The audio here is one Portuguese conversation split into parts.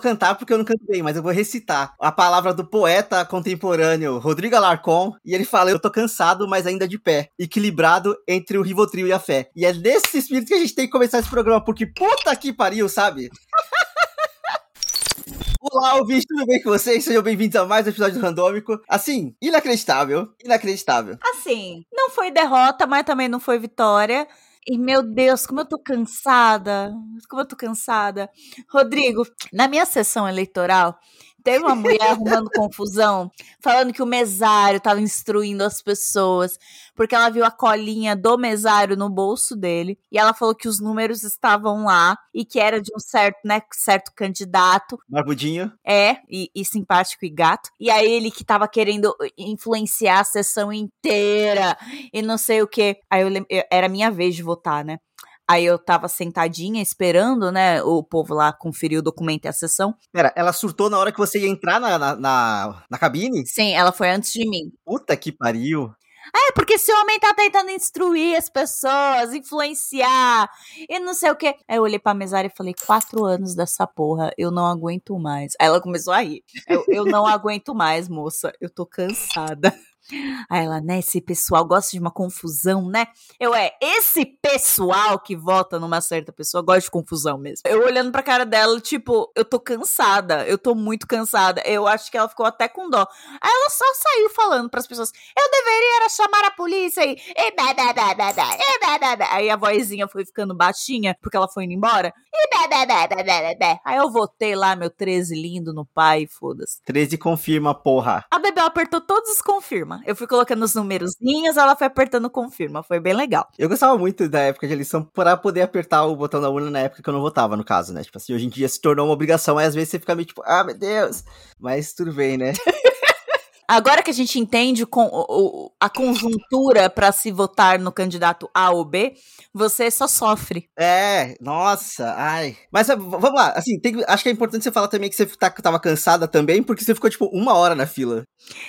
Cantar porque eu não canto bem, mas eu vou recitar a palavra do poeta contemporâneo Rodrigo Alarcon. E ele fala: Eu tô cansado, mas ainda de pé. Equilibrado entre o Rivotril e a fé. E é nesse espírito que a gente tem que começar esse programa, porque puta que pariu, sabe? Olá, ouvintes, tudo bem com vocês? Sejam bem-vindos a mais um episódio do Randômico. Assim, inacreditável, inacreditável. Assim, não foi derrota, mas também não foi vitória. E meu Deus, como eu tô cansada. Como eu tô cansada. Rodrigo, na minha sessão eleitoral, Teve uma mulher arrumando confusão, falando que o mesário estava instruindo as pessoas, porque ela viu a colinha do mesário no bolso dele, e ela falou que os números estavam lá, e que era de um certo, né, certo candidato. Barbudinho. É, e, e simpático e gato. E aí ele que tava querendo influenciar a sessão inteira, e não sei o que. Aí eu, eu, era minha vez de votar, né? Aí eu tava sentadinha esperando, né, o povo lá conferir o documento e a sessão. Pera, ela surtou na hora que você ia entrar na, na, na, na cabine? Sim, ela foi antes de mim. Puta que pariu. É, porque esse homem tá tentando instruir as pessoas, influenciar e não sei o quê. Aí eu olhei pra mesária e falei, quatro anos dessa porra, eu não aguento mais. Aí ela começou a rir. Eu, eu não aguento mais, moça, eu tô cansada. Aí ela, né, esse pessoal gosta de uma confusão, né? Eu, é, esse pessoal que vota numa certa pessoa gosta de confusão mesmo. Eu olhando pra cara dela, tipo, eu tô cansada, eu tô muito cansada. Eu acho que ela ficou até com dó. Aí ela só saiu falando pras pessoas, eu deveria era chamar a polícia e... e blá, blá, blá, blá, blá, e blá, blá, Aí a vozinha foi ficando baixinha, porque ela foi indo embora. E blá, blá, blá, blá, blá, blá. Aí eu votei lá meu 13 lindo no pai, foda-se. 13 confirma, porra. A Bebel apertou todos os confirma. Eu fui colocando os numerozinhos, ela foi apertando confirma. Foi bem legal. Eu gostava muito da época de eleição para poder apertar o botão da urna na época que eu não votava, no caso, né? Tipo assim, hoje em dia se tornou uma obrigação, aí às vezes você fica meio tipo, ah, meu Deus. Mas tudo bem, né? Agora que a gente entende com, a conjuntura para se votar no candidato A ou B, você só sofre. É, nossa, ai. Mas vamos lá, assim, tem, acho que é importante você falar também que você tá, tava cansada também, porque você ficou, tipo, uma hora na fila.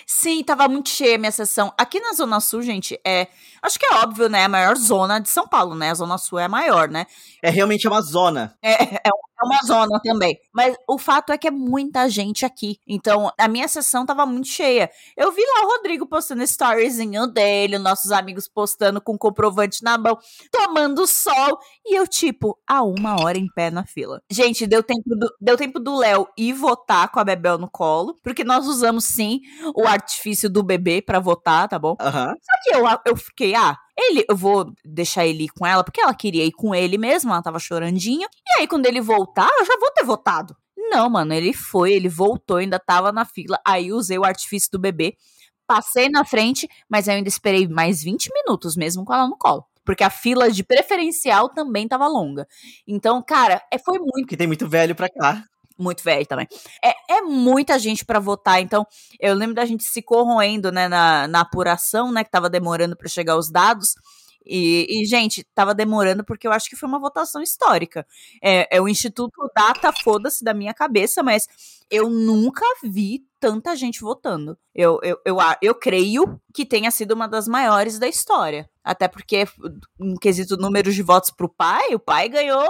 Sim, tava muito cheia a minha sessão. Aqui na Zona Sul, gente, é. Acho que é óbvio, né? A maior zona de São Paulo, né? A Zona Sul é a maior, né? É realmente uma zona. É, é, é uma zona também. Mas o fato é que é muita gente aqui. Então, a minha sessão tava muito cheia. Eu vi lá o Rodrigo postando storyzinho dele, nossos amigos postando com comprovante na mão, tomando sol. E eu, tipo, a uma hora em pé na fila. Gente, deu tempo do, deu tempo do Léo ir votar com a Bebel no colo, porque nós usamos sim o artifício do bebê para votar, tá bom? Uhum. Só que eu, eu fiquei, ah, ele, eu vou deixar ele ir com ela, porque ela queria ir com ele mesmo, ela tava chorandinha. E aí, quando ele voltar, eu já vou ter votado. Não, mano, ele foi, ele voltou, ainda tava na fila. Aí usei o artifício do bebê, passei na frente, mas eu ainda esperei mais 20 minutos mesmo com ela no colo. Porque a fila de preferencial também tava longa. Então, cara, é, foi muito. Que tem muito velho pra cá muito velho também. É, é muita gente para votar, então eu lembro da gente se corroendo, né, na, na apuração, né, que tava demorando para chegar os dados. E, e, gente, tava demorando porque eu acho que foi uma votação histórica. É, é o Instituto Data, foda-se da minha cabeça, mas eu nunca vi tanta gente votando. Eu, eu, eu, eu creio que tenha sido uma das maiores da história. Até porque, em quesito número de votos pro pai, o pai ganhou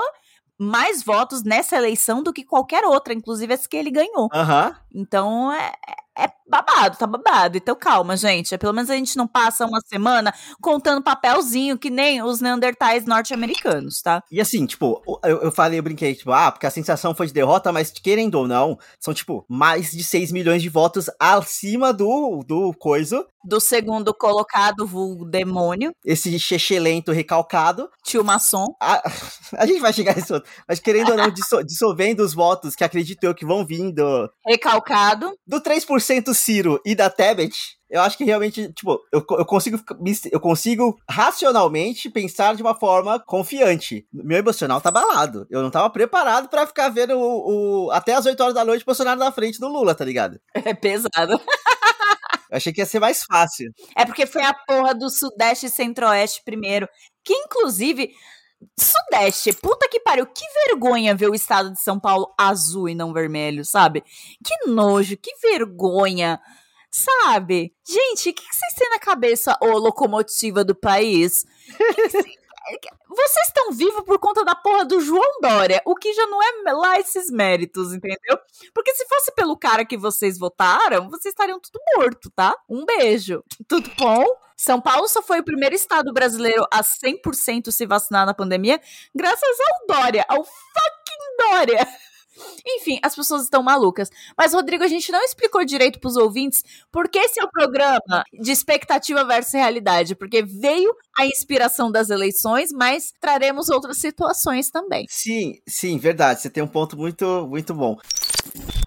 mais votos nessa eleição do que qualquer outra, inclusive as que ele ganhou. Uhum. Então é, é babado, tá babado. Então calma, gente. Pelo menos a gente não passa uma semana contando papelzinho que nem os neandertais norte-americanos, tá? E assim, tipo, eu, eu falei, eu brinquei, tipo, ah, porque a sensação foi de derrota, mas querendo ou não, são, tipo, mais de 6 milhões de votos acima do, do coisa. Do segundo colocado, vulgo demônio. Esse lento recalcado. Tio maçom. A, a gente vai chegar nisso, mas querendo ou não, dissolvendo os votos que acredito eu que vão vindo. Recalcado. Do 3% Ciro e da Tebet, eu acho que realmente, tipo, eu, eu, consigo, eu consigo racionalmente pensar de uma forma confiante. Meu emocional tá abalado. Eu não tava preparado para ficar vendo o, o, até as 8 horas da noite Bolsonaro na frente do Lula, tá ligado? É pesado. Eu achei que ia ser mais fácil. É porque foi a porra do Sudeste e Centro-Oeste primeiro. Que, inclusive, Sudeste, puta que pariu, que vergonha ver o estado de São Paulo azul e não vermelho, sabe? Que nojo, que vergonha, sabe? Gente, o que, que vocês têm na cabeça, ô locomotiva do país? Que que estão vivos por conta da porra do João Dória, o que já não é lá esses méritos, entendeu? Porque se fosse pelo cara que vocês votaram, vocês estariam tudo morto, tá? Um beijo. Tudo bom? São Paulo só foi o primeiro estado brasileiro a 100% se vacinar na pandemia, graças ao Dória, ao fucking Dória. Enfim, as pessoas estão malucas. Mas, Rodrigo, a gente não explicou direito para os ouvintes porque esse é o programa de expectativa versus realidade. Porque veio a inspiração das eleições, mas traremos outras situações também. Sim, sim, verdade. Você tem um ponto muito, muito bom.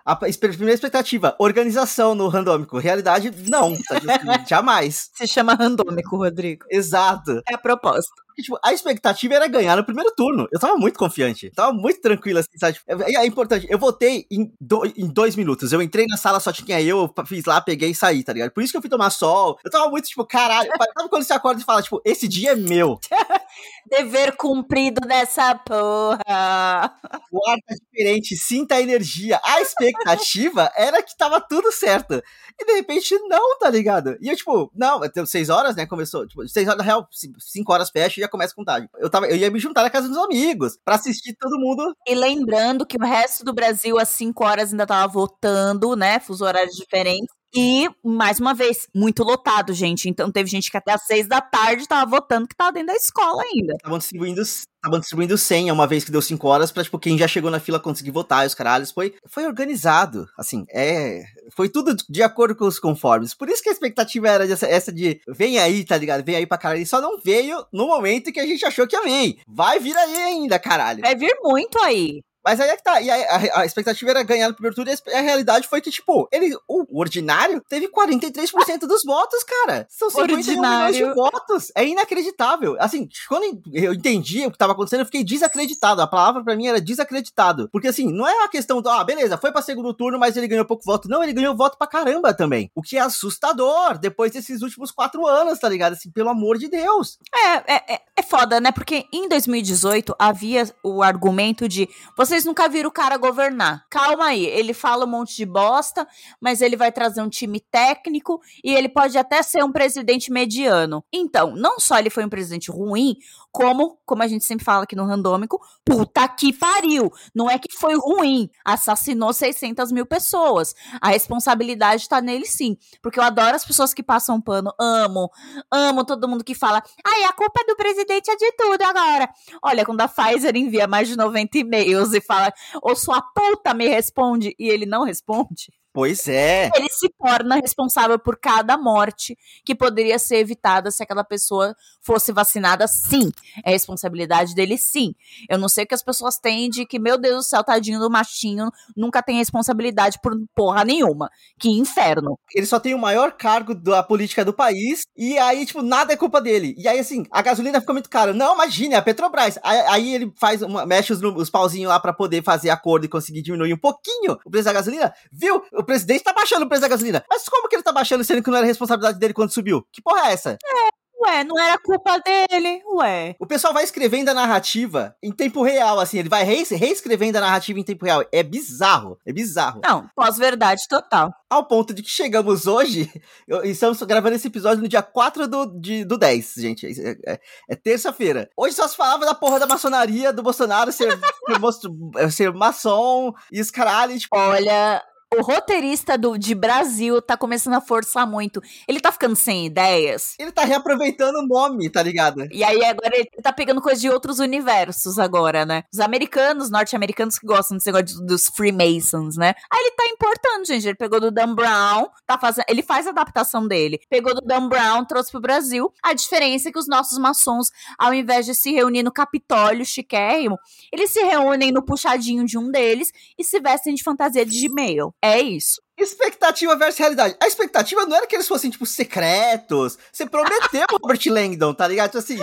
A primeira expectativa, organização no randômico. Realidade, não. Tá jamais. Se chama randômico, Rodrigo. Exato. É a proposta. Tipo, a expectativa era ganhar no primeiro turno. Eu tava muito confiante. Tava muito tranquilo, assim, sabe? É, é importante. Eu votei em, do, em dois minutos. Eu entrei na sala, só tinha eu, fiz lá, peguei e saí, tá ligado? Por isso que eu fui tomar sol. Eu tava muito, tipo, caralho. Sabe quando você acorda e fala, tipo, esse dia é meu? Dever cumprido dessa porra. O ar tá diferente, sinta a energia. A expectativa era que tava tudo certo. E de repente, não, tá ligado? E eu, tipo, não, até seis horas, né? Começou, tipo, seis horas, na real, cinco horas fecha e já começa a contagem. Eu, tava, eu ia me juntar na casa dos amigos pra assistir todo mundo. E lembrando que o resto do Brasil, às cinco horas, ainda tava votando, né? Fuso horários diferentes. E, mais uma vez, muito lotado, gente. Então teve gente que até às seis da tarde tava votando que tava dentro da escola ainda. Estavam distribuindo, estavam distribuindo senha uma vez que deu cinco horas pra, tipo, quem já chegou na fila conseguir votar e os caralhos. Foi, foi organizado. Assim, é. Foi tudo de acordo com os conformes. Por isso que a expectativa era essa, essa de vem aí, tá ligado? Vem aí pra caralho. E só não veio no momento que a gente achou que ia vir. Vai vir aí ainda, caralho. Vai vir muito aí. Mas aí é que tá. E a, a, a, expectativa era ganhar no primeiro turno e a, realidade foi que, tipo, ele, o, o ordinário teve 43% dos votos, cara. São 51 ordinário. milhões de votos. É inacreditável. Assim, quando eu entendi o que tava acontecendo, eu fiquei desacreditado. A palavra para mim era desacreditado. Porque, assim, não é uma questão do, ah, beleza, foi pra segundo turno, mas ele ganhou pouco voto. Não, ele ganhou voto pra caramba também. O que é assustador depois desses últimos quatro anos, tá ligado? Assim, pelo amor de Deus. É, é, é, é foda, né? Porque em 2018 havia o argumento de você vocês nunca viram o cara governar. Calma aí, ele fala um monte de bosta, mas ele vai trazer um time técnico e ele pode até ser um presidente mediano. Então, não só ele foi um presidente ruim, como, como a gente sempre fala aqui no Randômico, puta que pariu. Não é que foi ruim, assassinou 600 mil pessoas. A responsabilidade tá nele sim. Porque eu adoro as pessoas que passam pano, amo, amo todo mundo que fala, ai, a culpa do presidente é de tudo agora. Olha, quando a Pfizer envia mais de 90 e-mails e fala, ou sua puta me responde, e ele não responde. Pois é. Ele se torna responsável por cada morte que poderia ser evitada se aquela pessoa fosse vacinada, sim. É responsabilidade dele, sim. Eu não sei o que as pessoas têm de que, meu Deus do céu, tadinho do machinho, nunca tem responsabilidade por porra nenhuma. Que inferno. Ele só tem o maior cargo da política do país e aí, tipo, nada é culpa dele. E aí, assim, a gasolina ficou muito cara. Não, imagine, a Petrobras. Aí, aí ele faz uma, mexe os, os pauzinhos lá para poder fazer acordo e conseguir diminuir um pouquinho o preço da gasolina. Viu? O presidente tá baixando o preço da gasolina. Mas como que ele tá baixando sendo que não era responsabilidade dele quando subiu? Que porra é essa? É. Ué, não era culpa dele, ué. O pessoal vai escrevendo a narrativa em tempo real, assim, ele vai reescrevendo a narrativa em tempo real. É bizarro, é bizarro. Não, pós-verdade total. Ao ponto de que chegamos hoje, estamos gravando esse episódio no dia 4 do, de, do 10, gente. É, é, é terça-feira. Hoje só se falava da porra da maçonaria, do Bolsonaro ser, ser, ser maçom e os caralho, tipo... Olha, o roteirista do, de Brasil tá começando a forçar muito. Ele tá ficando sem ideias. Ele tá reaproveitando o nome, tá ligado? E aí agora ele tá pegando coisa de outros universos agora, né? Os americanos, norte-americanos que gostam desse negócio dos Freemasons, né? Aí ele tá importando, gente. Ele pegou do Dan Brown, tá fazendo. Ele faz a adaptação dele. Pegou do Dan Brown, trouxe pro Brasil. A diferença é que os nossos maçons, ao invés de se reunir no Capitólio chiquérrimo, eles se reúnem no puxadinho de um deles e se vestem de fantasia de Gmail. É isso. Expectativa versus realidade. A expectativa não era que eles fossem, tipo, secretos. Você prometeu Robert Langdon, tá ligado? Tipo assim,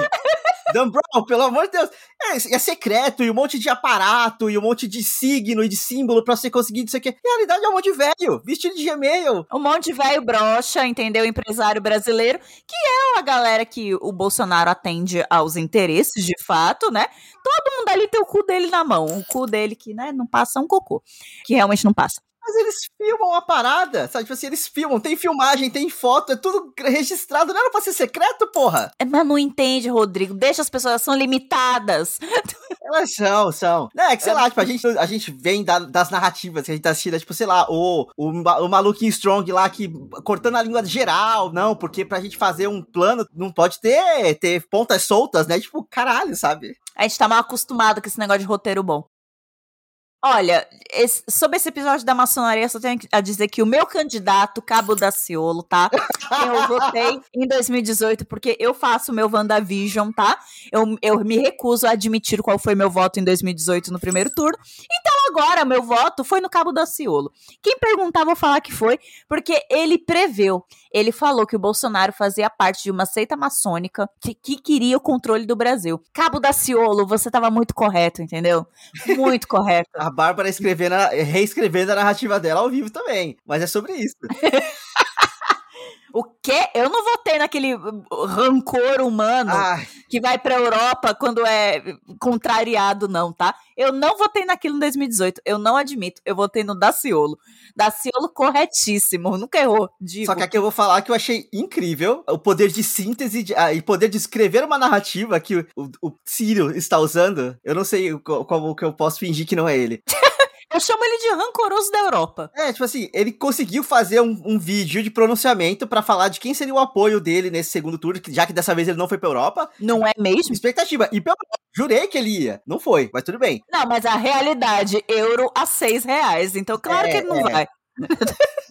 Dan Brown, pelo amor de Deus. É, é, secreto, e um monte de aparato, e um monte de signo e de símbolo pra você conseguir isso aqui. Realidade é um monte de velho, vestido de Gmail. Um monte de velho brocha, entendeu? Empresário brasileiro, que é a galera que o Bolsonaro atende aos interesses, de fato, né? Todo mundo ali tem o cu dele na mão. O cu dele que, né, não passa um cocô. Que realmente não passa. Mas eles filmam a parada, sabe? Tipo assim, eles filmam, tem filmagem, tem foto, é tudo registrado. Não era pra ser secreto, porra? É, mas não entende, Rodrigo. Deixa as pessoas, elas são limitadas. Elas são, são. É que, sei lá, tipo, a gente, a gente vem da, das narrativas que a gente tá assistindo, tipo, sei lá, o, o, o maluquinho Strong lá que cortando a língua geral, não, porque pra gente fazer um plano não pode ter, ter pontas soltas, né? Tipo, caralho, sabe? A gente tá mal acostumado com esse negócio de roteiro bom. Olha, esse, sobre esse episódio da maçonaria, só tenho a dizer que o meu candidato, Cabo Daciolo, tá? Eu votei em 2018 porque eu faço meu WandaVision, tá? Eu, eu me recuso a admitir qual foi meu voto em 2018 no primeiro turno. Então agora meu voto foi no Cabo Daciolo. Quem perguntar, vou falar que foi, porque ele preveu. Ele falou que o Bolsonaro fazia parte de uma seita maçônica que, que queria o controle do Brasil. Cabo Daciolo, você tava muito correto, entendeu? Muito correto. Bárbara escrevendo, reescrevendo a narrativa dela ao vivo também. Mas é sobre isso. O quê? Eu não votei naquele rancor humano Ai. que vai pra Europa quando é contrariado, não, tá? Eu não votei naquilo em 2018. Eu não admito. Eu votei no Daciolo. Daciolo corretíssimo. Nunca errou. Digo. Só que aqui eu vou falar que eu achei incrível o poder de síntese de, ah, e poder de escrever uma narrativa que o, o, o Círio está usando. Eu não sei como que eu posso fingir que não é ele. Eu chamo ele de rancoroso da Europa. É, tipo assim, ele conseguiu fazer um, um vídeo de pronunciamento para falar de quem seria o apoio dele nesse segundo turno, já que dessa vez ele não foi pra Europa. Não é mesmo? Expectativa. E pelo jurei que ele ia. Não foi, mas tudo bem. Não, mas a realidade, euro a seis reais. Então, claro é, que ele não é. vai.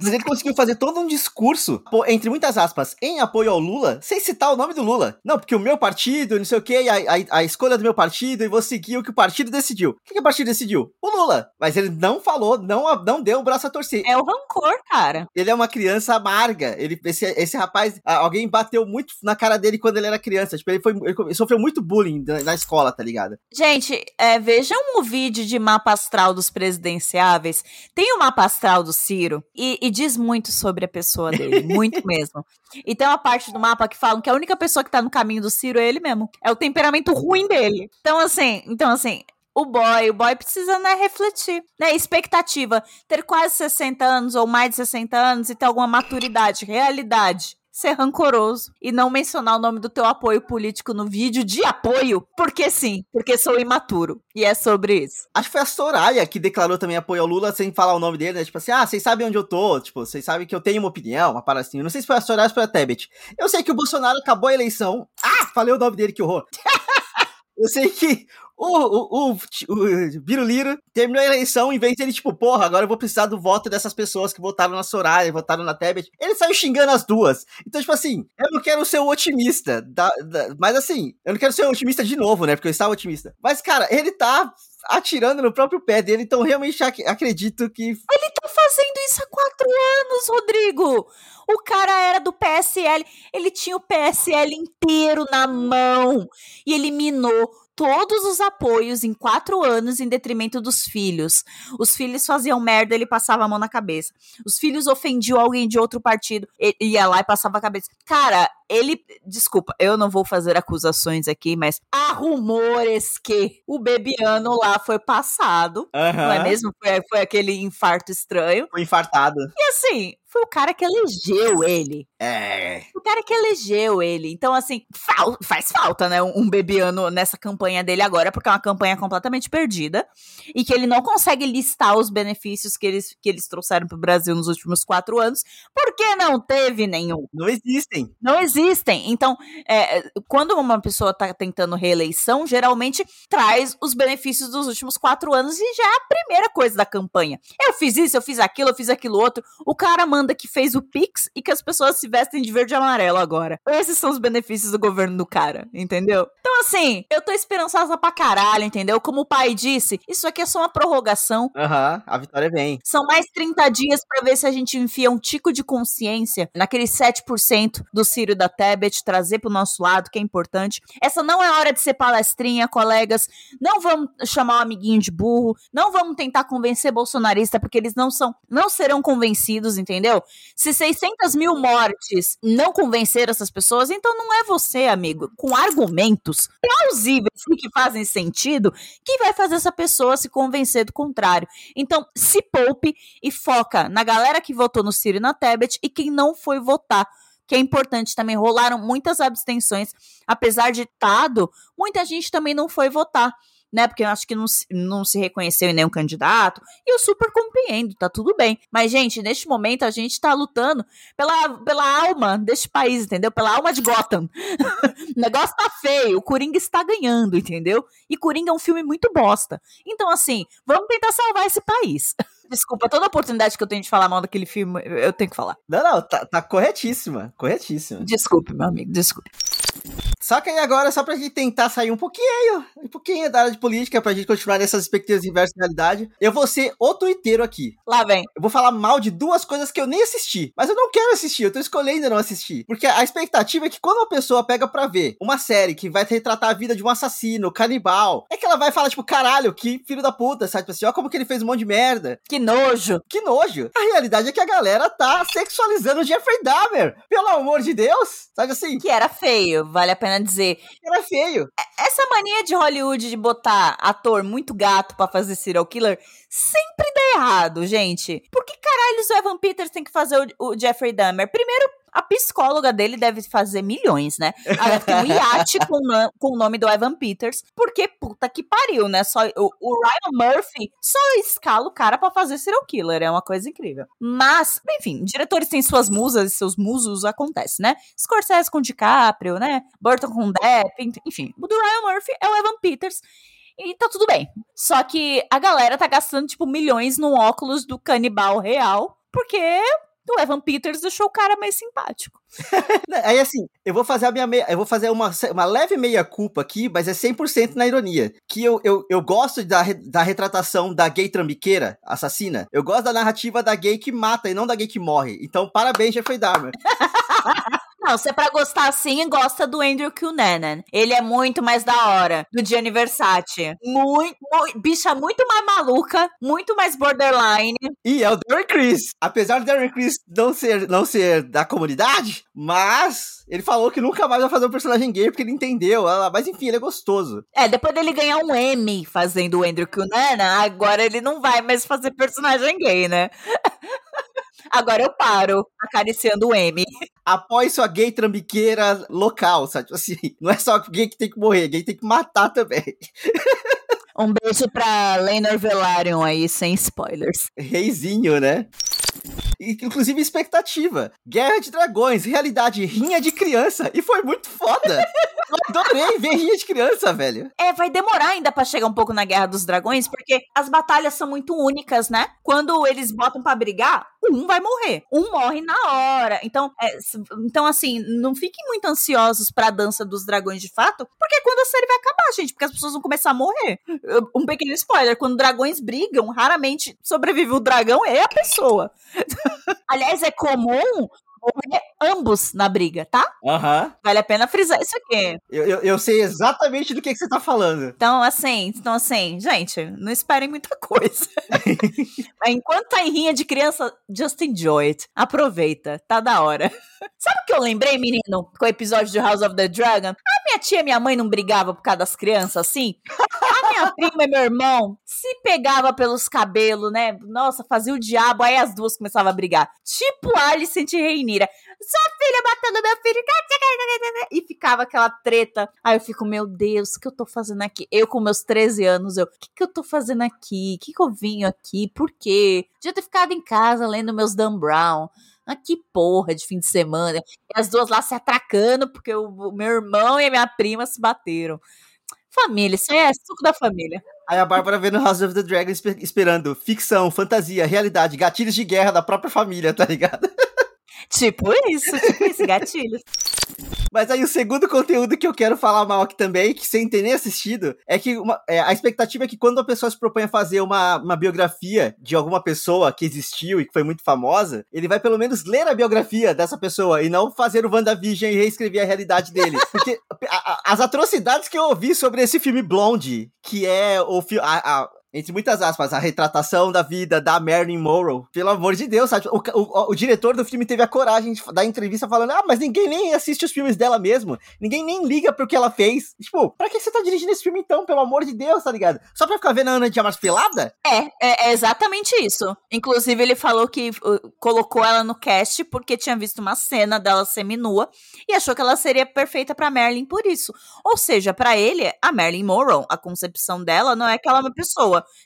Ele conseguiu fazer todo um discurso, entre muitas aspas, em apoio ao Lula, sem citar o nome do Lula. Não, porque o meu partido, não sei o que, a, a, a, escolha do meu partido, e vou seguir o que o partido decidiu. O que, que o partido decidiu? O Lula. Mas ele não falou, não, não deu o braço a torcer. É o rancor, cara. Ele é uma criança amarga. Ele, esse, esse rapaz, alguém bateu muito na cara dele quando ele era criança. Tipo, ele, foi, ele sofreu muito bullying na, na escola, tá ligado? Gente, é, vejam o vídeo de mapa astral dos presidenciáveis. Tem o mapa astral do Ciro e, e diz muito sobre a pessoa dele, muito mesmo. E tem uma parte do mapa que falam que a única pessoa que tá no caminho do Ciro é ele mesmo. É o temperamento ruim dele. Então, assim, então, assim, o boy, o boy precisa, né, refletir, né, expectativa, ter quase 60 anos ou mais de 60 anos e ter alguma maturidade, realidade ser rancoroso e não mencionar o nome do teu apoio político no vídeo de apoio, porque sim, porque sou imaturo. E é sobre isso. Acho que foi a Soraya que declarou também apoio ao Lula sem falar o nome dele, né? Tipo assim, ah, vocês sabem onde eu tô, tipo, vocês sabem que eu tenho uma opinião, uma assim. Não sei se foi a Soraya ou se foi a Tebet. Eu sei que o Bolsonaro acabou a eleição. Ah, falei o nome dele, que horror. eu sei que o, o, o, o Biruliro terminou a eleição, em vez de ele, tipo, porra, agora eu vou precisar do voto dessas pessoas que votaram na Soraya, votaram na Tebet. Ele saiu xingando as duas. Então, tipo assim, eu não quero ser o otimista. Da, da, mas assim, eu não quero ser otimista de novo, né? Porque eu estava otimista. Mas, cara, ele tá atirando no próprio pé dele, então realmente ac acredito que. Ele tá fazendo isso há quatro anos, Rodrigo! O cara era do PSL, ele tinha o PSL inteiro na mão e eliminou todos os apoios em quatro anos em detrimento dos filhos. Os filhos faziam merda, ele passava a mão na cabeça. Os filhos ofendiam alguém de outro partido, ele ia lá e passava a cabeça. Cara, ele. Desculpa, eu não vou fazer acusações aqui, mas há rumores que o Bebiano lá foi passado. Uhum. Não é mesmo? Foi, foi aquele infarto estranho. Foi infartado. E assim, foi o cara que elegeu ele. É. O cara que elegeu ele. Então, assim, fal faz falta, né? Um, bebiano nessa campanha dele agora, porque é uma campanha completamente perdida. E que ele não consegue listar os benefícios que eles, que eles trouxeram pro Brasil nos últimos quatro anos, porque não teve nenhum. Não existem. Não existem. Então, é, quando uma pessoa tá tentando reeleição, geralmente traz os benefícios dos últimos quatro anos e já é a primeira coisa da campanha. Eu fiz isso, eu fiz aquilo, eu fiz aquilo outro. O cara manda que fez o Pix e que as pessoas se vestem de verde e amarelo agora. Esses são os benefícios do governo do cara, entendeu? Então, assim, eu tô esperançosa pra caralho, entendeu? Como o pai disse, isso aqui é só uma prorrogação. Aham, uhum, a vitória vem. São mais 30 dias para ver se a gente enfia um tico de consciência naquele 7% do Círio da Tebet, trazer pro nosso lado, que é importante. Essa não é hora de ser palestrinha, colegas. Não vamos chamar o amiguinho de burro. Não vamos tentar convencer bolsonarista, porque eles não são, não serão convencidos, entendeu? entendeu? Se 600 mil mortes não convenceram essas pessoas, então não é você, amigo, com argumentos plausíveis e que fazem sentido, que vai fazer essa pessoa se convencer do contrário. Então, se poupe e foca na galera que votou no Ciro e na Tebet e quem não foi votar que é importante também. Rolaram muitas abstenções, apesar de Tado, muita gente também não foi votar né? Porque eu acho que não, não se reconheceu em nenhum candidato. E eu super compreendo, tá tudo bem. Mas, gente, neste momento a gente tá lutando pela, pela alma deste país, entendeu? Pela alma de Gotham. o negócio tá feio, o Coringa está ganhando, entendeu? E Coringa é um filme muito bosta. Então, assim, vamos tentar salvar esse país. Desculpa, toda oportunidade que eu tenho de falar mal daquele filme, eu tenho que falar. Não, não, tá, tá corretíssima, corretíssima. Desculpe, meu amigo, desculpe. Só que aí agora, só pra gente tentar sair um pouquinho, um pouquinho da área de política, pra gente continuar nessas expectativas inversas da realidade, eu vou ser o tuiteiro aqui. Lá vem. Eu vou falar mal de duas coisas que eu nem assisti. Mas eu não quero assistir, eu tô escolhendo não assistir. Porque a expectativa é que quando uma pessoa pega pra ver uma série que vai retratar a vida de um assassino, canibal, é que ela vai falar, tipo, caralho, que filho da puta, sabe? Tipo assim, ó como que ele fez um monte de merda. Que nojo. Que nojo. A realidade é que a galera tá sexualizando o Jeffrey Dahmer. Pelo amor de Deus. Sabe assim? Que era feio, vale a pena dizer. Era feio. Essa mania de Hollywood de botar ator muito gato para fazer serial killer sempre dá errado, gente. Por que caralho o Evan Peters tem que fazer o, o Jeffrey Dahmer? Primeiro, a psicóloga dele deve fazer milhões, né? Ela ter um iate com, com o nome do Evan Peters, porque puta que pariu, né? Só, o, o Ryan Murphy só escala o cara para fazer serial killer, é uma coisa incrível. Mas, enfim, diretores têm suas musas e seus musos, acontece, né? Scorsese com DiCaprio, né? Burton com Depp, enfim. O do Ryan Murphy é o Evan Peters. E tá tudo bem. Só que a galera tá gastando, tipo, milhões no óculos do canibal real, porque o Evan Peters deixou o cara mais simpático. Aí assim, eu vou fazer a minha meia, eu vou fazer uma, uma leve meia culpa aqui, mas é 100% na ironia. Que eu, eu, eu gosto da, da retratação da gay trambiqueira, assassina. Eu gosto da narrativa da gay que mata e não da gay que morre. Então, parabéns, Jeffrey Dahmer. Não, se é pra gostar assim, gosta do Andrew Cunanan. Ele é muito mais da hora, do Gianni Versace. Muito, muito, bicha muito mais maluca, muito mais borderline. E é o Darren Criss. Apesar do Darren Criss não ser, não ser da comunidade, mas ele falou que nunca mais vai fazer um personagem gay porque ele entendeu. Mas enfim, ele é gostoso. É, depois dele ganhar um Emmy fazendo o Andrew Cunanan, agora ele não vai mais fazer personagem gay, né? Agora eu paro acariciando o M. Apoie sua gay trambiqueira local, sabe? Assim, não é só gay que tem que morrer, gay tem que matar também. Um beijo pra Lenor Velaryon aí, sem spoilers. Reizinho, né? Inclusive expectativa. Guerra de Dragões, realidade, rinha de criança. E foi muito foda. Eu adorei ver rinha de criança, velho. É, vai demorar ainda para chegar um pouco na Guerra dos Dragões, porque as batalhas são muito únicas, né? Quando eles botam para brigar, um vai morrer. Um morre na hora. Então, é, então assim, não fiquem muito ansiosos pra dança dos dragões de fato, porque é quando a série vai acabar, gente, porque as pessoas vão começar a morrer. Um pequeno spoiler, quando dragões brigam, raramente sobrevive o dragão é a pessoa. Aliás, é comum morrer ambos na briga, tá? Uhum. Vale a pena frisar isso aqui. Eu, eu, eu, sei exatamente do que, que você tá falando. Então, assim, então, assim, gente, não esperem muita coisa. Enquanto tá em rinha de criança, just enjoy it. Aproveita, tá da hora. Sabe o que eu lembrei, menino, com o episódio de House of the Dragon? A minha tia e minha mãe não brigavam por causa das crianças, assim? A minha prima e meu irmão se pegava pelos cabelos, né? Nossa, fazia o diabo, aí as duas começavam a brigar. Tipo Alice e Reinira. Sua filha batendo meu filho. E ficava aquela treta. Aí eu fico, meu Deus, o que eu tô fazendo aqui? Eu com meus 13 anos, eu, o que, que eu tô fazendo aqui? O que, que eu vim aqui? Por quê? Podia ter ficado em casa lendo meus Dan Brown. Ah, que porra de fim de semana. E as duas lá se atracando, porque o, meu irmão e a minha prima se bateram. Família, isso é suco da família. Aí a Bárbara vendo House of the Dragon esperando ficção, fantasia, realidade, gatilhos de guerra da própria família, tá ligado? Tipo isso, tipo isso, gatilhos. Mas aí o segundo conteúdo que eu quero falar mal aqui também, que sem ter nem assistido, é que uma, é, a expectativa é que quando a pessoa se propõe a fazer uma, uma biografia de alguma pessoa que existiu e que foi muito famosa, ele vai pelo menos ler a biografia dessa pessoa e não fazer o WandaVision e reescrever a realidade dele. Porque a, a, as atrocidades que eu ouvi sobre esse filme Blonde, que é o, a entre muitas aspas, a retratação da vida da Marilyn Monroe. Pelo amor de Deus, sabe? O, o, o, diretor do filme teve a coragem de dar entrevista falando: ah, mas ninguém nem assiste os filmes dela mesmo. Ninguém nem liga pro que ela fez. Tipo, pra que você tá dirigindo esse filme então, pelo amor de Deus, tá ligado? Só pra ficar vendo a Ana de Amas pelada? É, é, é, exatamente isso. Inclusive, ele falou que uh, colocou ela no cast porque tinha visto uma cena dela seminua e achou que ela seria perfeita pra Marilyn por isso. Ou seja, para ele, a Marilyn Monroe, a concepção dela não é que ela é uma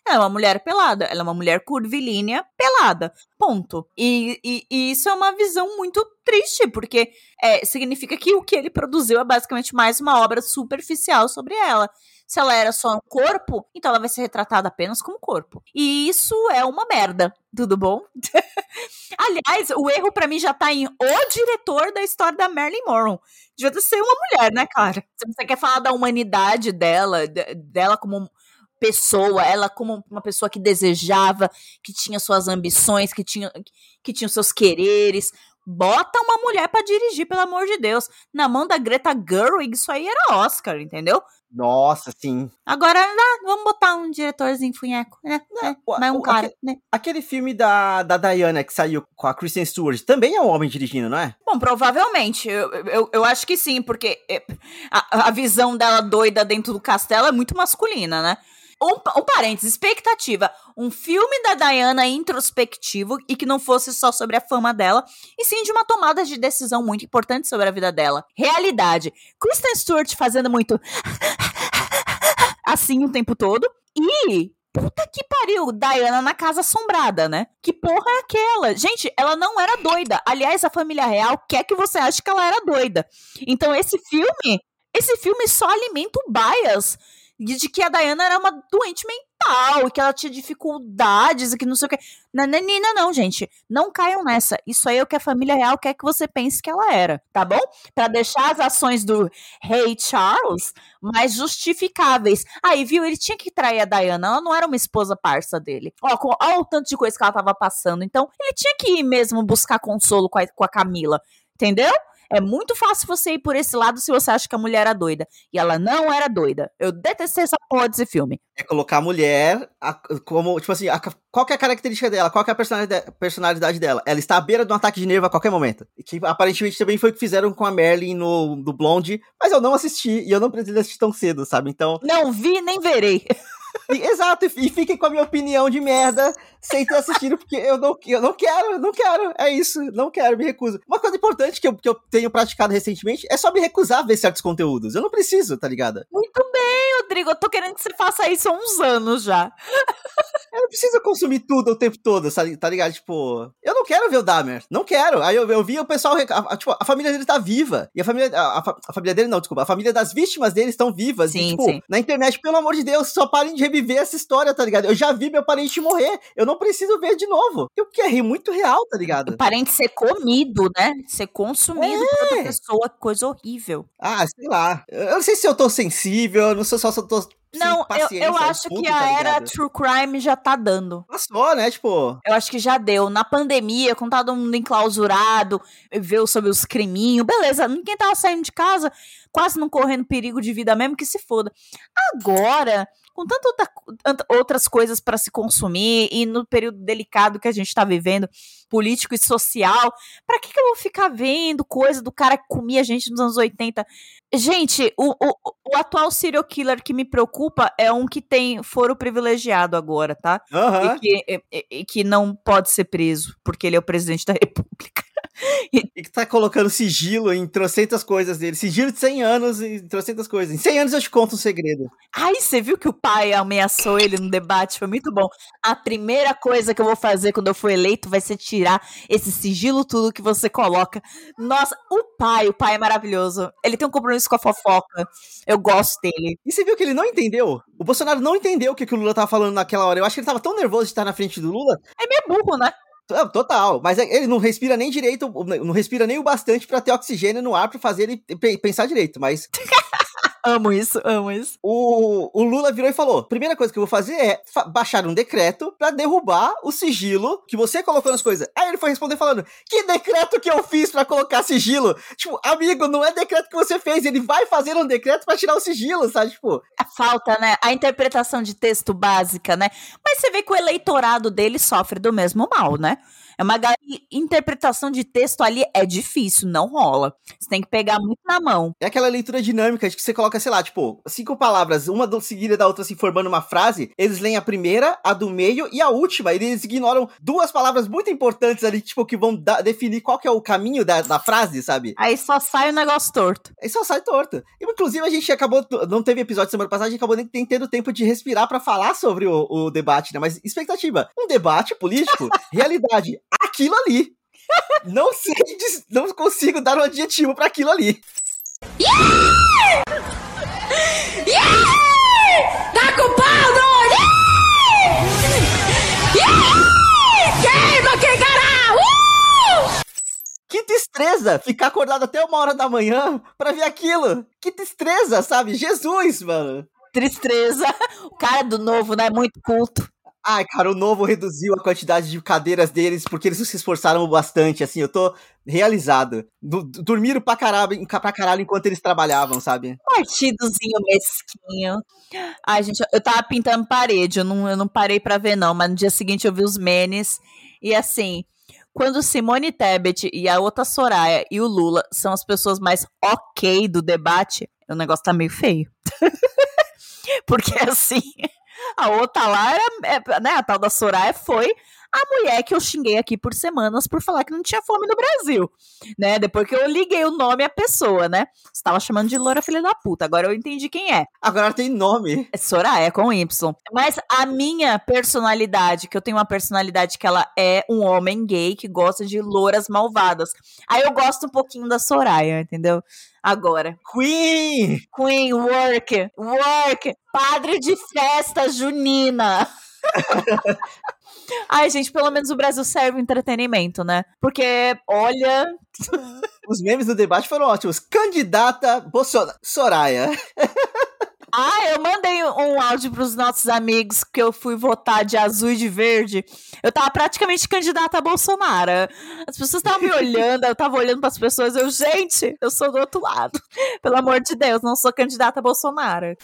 ela é uma mulher pelada, ela é uma mulher curvilínea pelada. Ponto. E, e, e isso é uma visão muito triste, porque é, significa que o que ele produziu é basicamente mais uma obra superficial sobre ela. Se ela era só um corpo, então ela vai ser retratada apenas como corpo. E isso é uma merda. Tudo bom? Aliás, o erro para mim já tá em o diretor da história da Marilyn Monroe. Devia ser uma mulher, né, cara? Se você quer falar da humanidade dela, dela como pessoa, ela como uma pessoa que desejava, que tinha suas ambições, que tinha, que tinha seus quereres. Bota uma mulher para dirigir, pelo amor de Deus. Na mão da Greta Gerwig, isso aí era Oscar, entendeu? Nossa, sim. Agora, ah, vamos botar um diretorzinho funheco, né? Não, é, mas um cara, aquele, né? Aquele filme da, da Diana que saiu com a Kristen Stewart também é um homem dirigindo, não é? Bom, provavelmente. Eu, eu, eu acho que sim, porque é, a, a visão dela doida dentro do castelo é muito masculina, né? Um, um parênteses, expectativa. Um filme da Diana introspectivo e que não fosse só sobre a fama dela, e sim de uma tomada de decisão muito importante sobre a vida dela. Realidade. Kristen Stewart fazendo muito assim o tempo todo. E Puta que pariu, Diana na casa assombrada, né? Que porra é aquela? Gente, ela não era doida. Aliás, a família real quer que você ache que ela era doida. Então, esse filme, esse filme só alimenta o bias de que a Diana era uma doente mental, e que ela tinha dificuldades e que não sei o que. Nananina, não, gente. Não caiam nessa. Isso aí é o que a família real quer que você pense que ela era, tá bom? Para deixar as ações do rei Charles mais justificáveis. Aí, viu? Ele tinha que trair a Diana. Ela não era uma esposa parça dele. Ó, com, ó o tanto de coisa que ela tava passando. Então, ele tinha que ir mesmo buscar consolo com a, com a Camila. Entendeu? É muito fácil você ir por esse lado se você acha que a mulher era doida. E ela não era doida. Eu detestei essa porra desse filme. É colocar a mulher a, como, tipo assim, a, qual é a característica dela? Qual é a personalidade, personalidade dela? Ela está à beira de um ataque de nervo a qualquer momento. Que aparentemente também foi o que fizeram com a Merlin no, no Blonde, mas eu não assisti e eu não pretendo assistir tão cedo, sabe? Então. Não vi nem verei. Exato, e fiquem com a minha opinião de merda sem ter assistido, porque eu não, eu não quero, não quero, é isso, não quero, me recuso. Uma coisa importante que eu, que eu tenho praticado recentemente é só me recusar a ver certos conteúdos. Eu não preciso, tá ligado? Muito bem, Rodrigo, eu tô querendo que você faça isso há uns anos já. Eu não preciso consumir tudo o tempo todo, tá ligado? Tipo, eu não quero ver o Dahmer, não quero. Aí eu, eu vi o pessoal, a, a, tipo, a família dele tá viva. E a família, a, a, família dele não, desculpa, a família das vítimas dele estão vivas. Sim, e, tipo, sim. na internet, pelo amor de Deus, só parem de reviver essa história, tá ligado? Eu já vi meu parente morrer, eu não preciso ver de novo. Eu quero rir muito real, tá ligado? O parente ser comido, né? Ser consumido é. por outra pessoa, coisa horrível. Ah, sei lá. Eu não sei se eu tô sensível, eu não sei só se eu tô não, eu, eu acho que a tá era True Crime já tá dando. Passou, né? Tipo. Eu acho que já deu. Na pandemia, com todo mundo enclausurado, viu sobre os criminhos, beleza, ninguém tava saindo de casa, quase não correndo perigo de vida mesmo, que se foda. Agora, com tantas outras coisas para se consumir e no período delicado que a gente está vivendo, político e social, para que, que eu vou ficar vendo coisa do cara que comia gente nos anos 80? Gente, o, o, o atual serial killer que me preocupa é um que tem foro privilegiado agora, tá? Uhum. E, que, e, e que não pode ser preso, porque ele é o presidente da república. E que tá colocando sigilo em trocentas coisas dele. Sigilo de 100 anos em trocentas coisas. Em 100 anos eu te conto um segredo. Ai, você viu que o pai ameaçou ele no debate? Foi muito bom. A primeira coisa que eu vou fazer quando eu for eleito vai ser tirar esse sigilo tudo que você coloca. Nossa, o pai, o pai é maravilhoso. Ele tem um compromisso com a fofoca. Eu gosto dele. E você viu que ele não entendeu? O Bolsonaro não entendeu o que, que o Lula tava falando naquela hora. Eu acho que ele tava tão nervoso de estar na frente do Lula. É meio burro, né? Total, mas é, ele não respira nem direito, não respira nem o bastante para ter oxigênio no ar para fazer ele pensar direito, mas amo isso, amo isso. O, o Lula virou e falou: primeira coisa que eu vou fazer é baixar um decreto para derrubar o sigilo que você colocou nas coisas. Aí ele foi responder falando: que decreto que eu fiz para colocar sigilo? Tipo, amigo, não é decreto que você fez, ele vai fazer um decreto para tirar o sigilo, sabe? Tipo. A falta, né? A interpretação de texto básica, né? Mas você vê que o eleitorado dele sofre do mesmo mal, né? É uma interpretação de texto ali é difícil, não rola. Você tem que pegar muito na mão. É aquela leitura dinâmica de que você coloca, sei lá, tipo, cinco palavras, uma seguida da outra se formando uma frase, eles leem a primeira, a do meio e a última. Eles ignoram duas palavras muito importantes ali, tipo, que vão definir qual que é o caminho da, da frase, sabe? Aí só sai o negócio torto. Aí só sai torto. E, inclusive, a gente acabou, não teve episódio semana passada, a gente acabou nem tendo tempo de respirar para falar sobre o, o debate, né? Mas expectativa, um debate político, realidade aquilo ali. não sei, não consigo dar um adjetivo para aquilo ali. Yeah! Yeah! Tá culpado! Yeah! yeah! Queima quem cará! Uh! Que destreza ficar acordado até uma hora da manhã para ver aquilo. Que destreza, sabe? Jesus, mano. Tristeza. O cara do novo, né? Muito culto. Ai, cara, o novo reduziu a quantidade de cadeiras deles porque eles se esforçaram bastante, assim, eu tô realizado. dormiram pra caralho, pra caralho enquanto eles trabalhavam, sabe? Partidozinho mesquinho. Ai, gente, eu tava pintando parede, eu não, eu não parei pra ver não, mas no dia seguinte eu vi os menes e assim... Quando Simone Tebet e a outra Soraya e o Lula são as pessoas mais ok do debate, o negócio tá meio feio. Porque assim, a outra lá era, é, né, a tal da Soraya foi a mulher que eu xinguei aqui por semanas por falar que não tinha fome no Brasil, né? Depois que eu liguei o nome à pessoa, né? Estava chamando de loura filha da puta. Agora eu entendi quem é. Agora tem nome. É Soraya com Y. Mas a minha personalidade, que eu tenho uma personalidade que ela é um homem gay que gosta de louras malvadas. Aí eu gosto um pouquinho da Soraya, entendeu? agora. Queen! Queen, work, work, padre de festa junina. Ai, gente, pelo menos o Brasil serve entretenimento, né? Porque, olha. Os memes do debate foram ótimos. Candidata Bolsonaro. Soraya. Ah, eu mandei um áudio para os nossos amigos que eu fui votar de azul e de verde. Eu tava praticamente candidata a Bolsonaro. As pessoas estavam me olhando, eu tava olhando para as pessoas, eu, gente, eu sou do outro lado. Pelo amor de Deus, não sou candidata a Bolsonaro.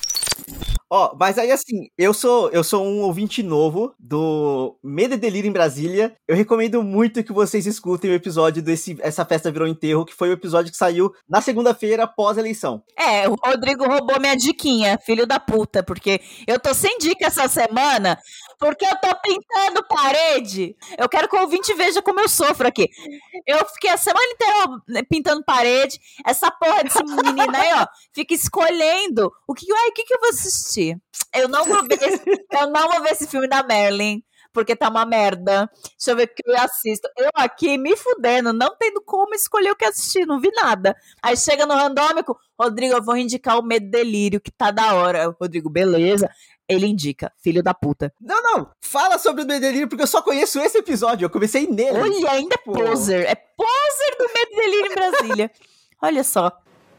Ó, mas aí assim, eu sou eu sou um ouvinte novo do Medo e Delírio em Brasília. Eu recomendo muito que vocês escutem o episódio desse Essa Festa Virou Enterro, que foi o episódio que saiu na segunda-feira após a eleição. É, o Rodrigo roubou minha diquinha, filho da puta, porque eu tô sem dica essa semana, porque eu tô pintando parede. Eu quero que o ouvinte veja como eu sofro aqui. Eu fiquei a semana inteira pintando parede. Essa porra desse menino aí, ó, fica escolhendo o que, ai, o que, que eu vou assistir. Eu não vou ver esse, eu não vou ver esse filme da Merlin porque tá uma merda. Deixa eu ver o que eu assisto. Eu aqui me fudendo, não tendo como escolher o que assistir, não vi nada. Aí chega no randômico, Rodrigo, eu vou indicar o Medo Delírio, que tá da hora. Rodrigo, beleza ele indica, filho da puta. Não, não, fala sobre o Medelírio, porque eu só conheço esse episódio, eu comecei nele. Olha, ainda é poser, é poser do Medelírio em Brasília. Olha só.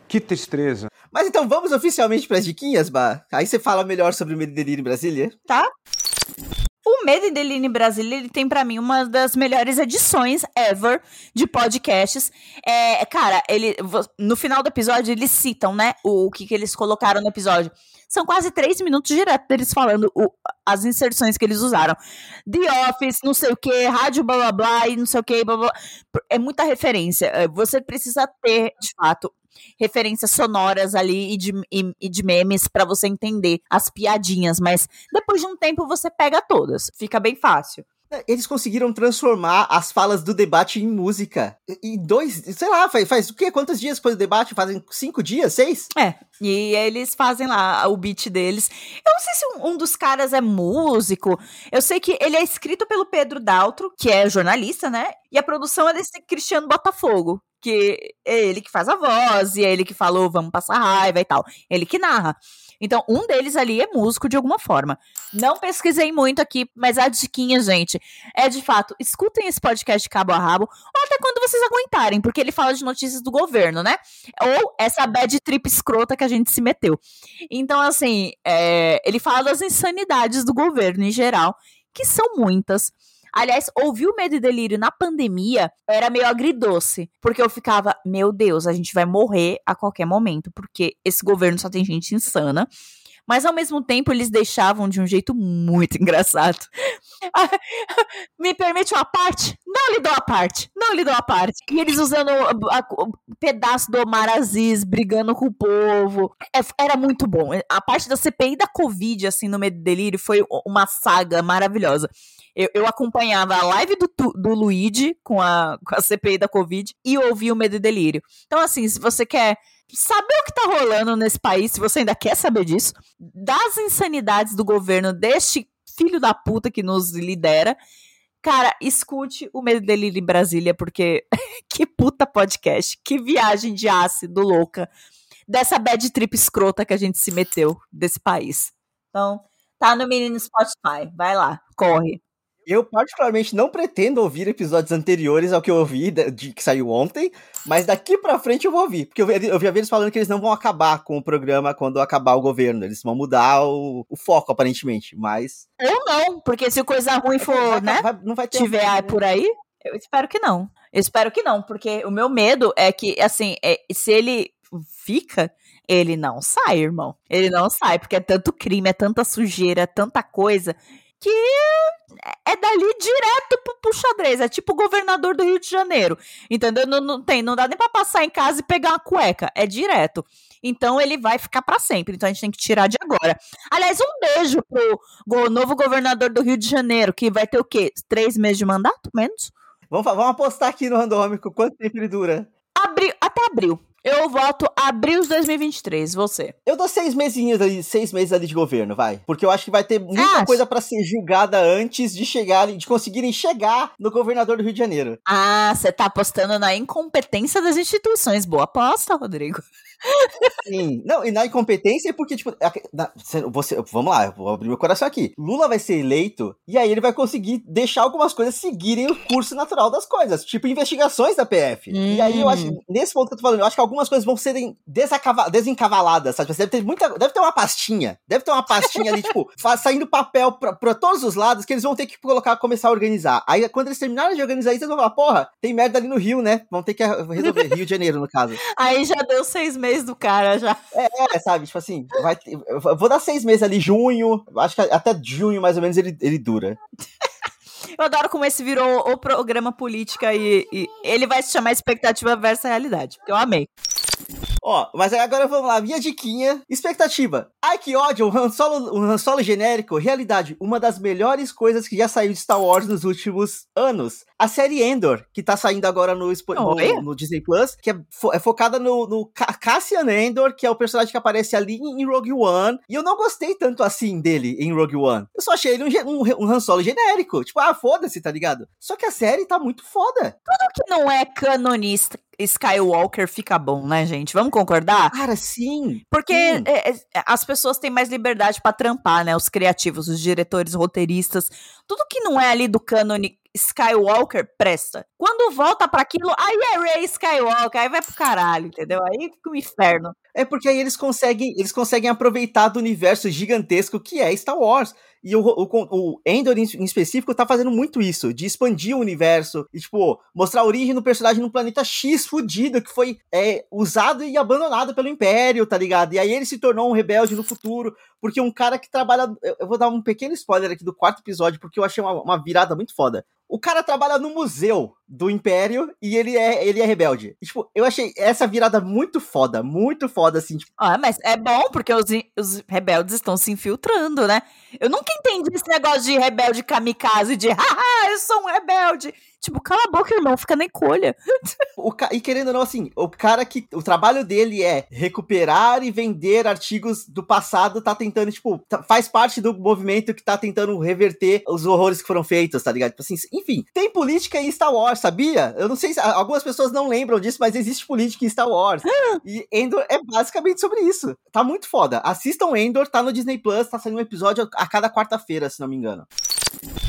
Que tristeza. Mas então vamos oficialmente para as diquinhas, Bah? Aí você fala melhor sobre o Medelírio em Brasília? Tá. O Medo e Delírio em Brasília, ele tem para mim uma das melhores edições ever de podcasts. É, cara, ele no final do episódio eles citam, né, o, o que, que eles colocaram no episódio. São quase três minutos direto deles falando o, as inserções que eles usaram. The Office, não sei o que, rádio blá blá blá e não sei o que, blá blá. É muita referência. É, você precisa ter, de fato, referências sonoras ali e de, e, e de memes para você entender as piadinhas, mas depois de um tempo você pega todas. Fica bem fácil. É, eles conseguiram transformar as falas do debate em música. E dois, sei lá, faz, faz o quê? Quantos dias depois do debate? Fazem cinco dias? Seis? É. E eles fazem lá o beat deles. Eu não sei se um, um, dos caras é músico. Eu sei que ele é escrito pelo Pedro Daltro, que é jornalista, né? E a produção é desse Cristiano Botafogo. Que é ele que faz a voz, e é ele que falou, vamos passar raiva e tal. Ele que narra. Então, um deles ali é músico de alguma forma. Não pesquisei muito aqui, mas a diquinha, gente, é de fato, escutem esse podcast de cabo a rabo, ou até quando vocês aguentarem, porque ele fala de notícias do governo, né? Ou essa bad trip escrota que a gente se meteu. Então, assim, é, ele fala das insanidades do governo em geral, que são muitas. Aliás, ouvir o Medo e Delírio na pandemia era meio agridoce, porque eu ficava, meu Deus, a gente vai morrer a qualquer momento, porque esse governo só tem gente insana. Mas ao mesmo tempo eles deixavam de um jeito muito engraçado. Me permite uma parte? Não lhe dou a parte. Não lhe dou a parte. E eles usando o pedaço do Omar Aziz, brigando com o povo. É, era muito bom. A parte da CPI da Covid, assim, no Medo e Delírio, foi uma saga maravilhosa. Eu, eu acompanhava a live do, do Luigi com a, com a CPI da Covid e ouvia o Medo e Delírio. Então, assim, se você quer saber o que tá rolando nesse país, se você ainda quer saber disso, das insanidades do governo deste filho da puta que nos lidera, cara, escute o Medo Delírio em Brasília, porque que puta podcast, que viagem de ácido louca dessa bad trip escrota que a gente se meteu desse país. Então, tá no menino Spotify, vai lá, corre. Eu, particularmente, não pretendo ouvir episódios anteriores ao que eu ouvi, de, que saiu ontem, mas daqui pra frente eu vou ouvir. Porque eu, eu vi eles falando que eles não vão acabar com o programa quando acabar o governo. Eles vão mudar o, o foco, aparentemente. Mas. Ou não, porque se coisa ruim for, vai, né? Vai, não vai ter tiver um... por aí, eu espero que não. Eu espero que não, porque o meu medo é que, assim, é, se ele fica, ele não sai, irmão. Ele não sai, porque é tanto crime, é tanta sujeira, é tanta coisa que é dali direto pro, pro xadrez. É tipo o governador do Rio de Janeiro. Entendeu? Não, não, tem, não dá nem pra passar em casa e pegar uma cueca. É direto. Então ele vai ficar para sempre. Então a gente tem que tirar de agora. Aliás, um beijo pro novo governador do Rio de Janeiro, que vai ter o quê? Três meses de mandato? Menos? Vamos, vamos apostar aqui no randômico. Quanto tempo ele dura? Abril, até abril. Eu voto abril de 2023, você. Eu dou seis mesinhos ali, seis meses ali de governo, vai. Porque eu acho que vai ter muita ah, coisa para ser julgada antes de chegar, de conseguirem chegar no governador do Rio de Janeiro. Ah, você tá apostando na incompetência das instituições. Boa aposta, Rodrigo. Sim. Não, e na incompetência é porque, tipo, você, vamos lá, eu vou abrir meu coração aqui. Lula vai ser eleito e aí ele vai conseguir deixar algumas coisas seguirem o curso natural das coisas, tipo investigações da PF. Hum. E aí eu acho, hum. nesse ponto que eu tô falando, eu acho que algumas coisas vão serem desencavaladas, sabe? Deve ter muita, deve ter uma pastinha, deve ter uma pastinha ali, tipo, saindo papel pra, pra, todos os lados que eles vão ter que colocar, começar a organizar. Aí quando eles terminarem de organizar isso, eles vão falar, porra, tem merda ali no Rio, né? Vão ter que resolver, Rio de Janeiro, no caso. Aí já deu seis meses mês do cara já. É, é sabe? Tipo assim, vai, vou dar seis meses ali, junho. Acho que até junho, mais ou menos, ele, ele dura. Eu adoro como esse virou o programa política e, e ele vai se chamar Expectativa versus Realidade, porque eu amei. Ó, mas agora vamos lá, minha diquinha. Expectativa. Ai, que ódio, um Han, Solo, um Han Solo genérico. Realidade, uma das melhores coisas que já saiu de Star Wars nos últimos anos. A série Endor, que tá saindo agora no, no, no Disney Plus, que é, fo é focada no, no Cassian Endor, que é o personagem que aparece ali em Rogue One. E eu não gostei tanto assim dele em Rogue One. Eu só achei ele um, um, um Han Solo genérico. Tipo, ah, foda-se, tá ligado? Só que a série tá muito foda. Tudo que não é canonista Skywalker fica bom, né, gente? Vamos concordar? Cara, sim. Porque sim. É, é, as pessoas têm mais liberdade para trampar, né? Os criativos, os diretores, roteiristas. Tudo que não é ali do cânone Skywalker presta. Quando volta para aquilo, aí é Rey Skywalker, aí vai pro caralho, entendeu? Aí fica um inferno. É porque aí eles conseguem, eles conseguem aproveitar do universo gigantesco que é Star Wars. E o, o, o Endor, em, específico, tá fazendo muito isso, de expandir o universo e, tipo, mostrar a origem do personagem num planeta X fudido, que foi é, usado e abandonado pelo Império, tá ligado? E aí ele se tornou um rebelde no futuro, porque um cara que trabalha. Eu vou dar um pequeno spoiler aqui do quarto episódio, porque eu achei uma, uma virada muito foda. O cara trabalha no museu do Império e ele é, ele é rebelde. E, tipo, eu achei essa virada muito foda, muito foda, assim. Tipo... Ah, mas é bom, porque os, os rebeldes estão se infiltrando, né? Eu nunca entendi esse negócio de rebelde kamikaze, de haha, eu sou um rebelde. Tipo, cala a boca, irmão, fica na encolha. O ca... E querendo ou não, assim, o cara que. O trabalho dele é recuperar e vender artigos do passado, tá tentando, tipo, tá... faz parte do movimento que tá tentando reverter os horrores que foram feitos, tá ligado? Tipo assim, enfim, tem política em Star Wars, sabia? Eu não sei se. Algumas pessoas não lembram disso, mas existe política em Star Wars. e Endor é basicamente sobre isso. Tá muito foda. Assistam Endor, tá no Disney Plus, tá saindo um episódio a cada quarta-feira, se não me engano.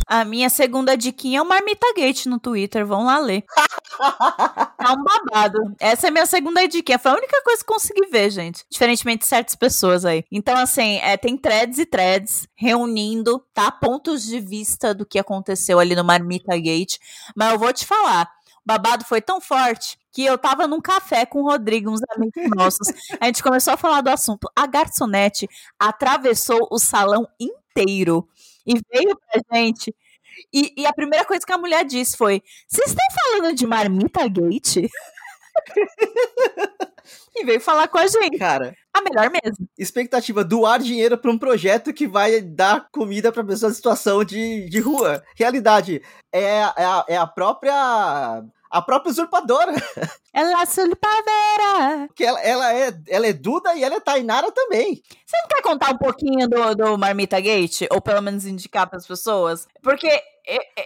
A minha segunda diquinha é o Marmita Gate no Twitter, vão lá ler. tá um babado. Essa é a minha segunda dica. Foi a única coisa que consegui ver, gente. Diferentemente de certas pessoas aí. Então, assim, é, tem threads e threads reunindo, tá? Pontos de vista do que aconteceu ali no Marmita Gate. Mas eu vou te falar. O babado foi tão forte que eu tava num café com o Rodrigo, uns amigos nossos. A gente começou a falar do assunto. A garçonete atravessou o salão inteiro e veio pra gente. E, e, a primeira coisa que a mulher disse foi: Vocês estão falando de marmita gate? e veio falar com a gente. Cara. A melhor mesmo. Expectativa: doar dinheiro para um projeto que vai dar comida para pessoas em situação de, de rua. Realidade: é, é, a, é a própria a própria usurpadora. Ela é usurpadora. Que ela, ela, é, ela é Duda e ela é Tainara também. Você não quer contar um pouquinho do, do Marmita Gate? Ou pelo menos indicar para as pessoas? Porque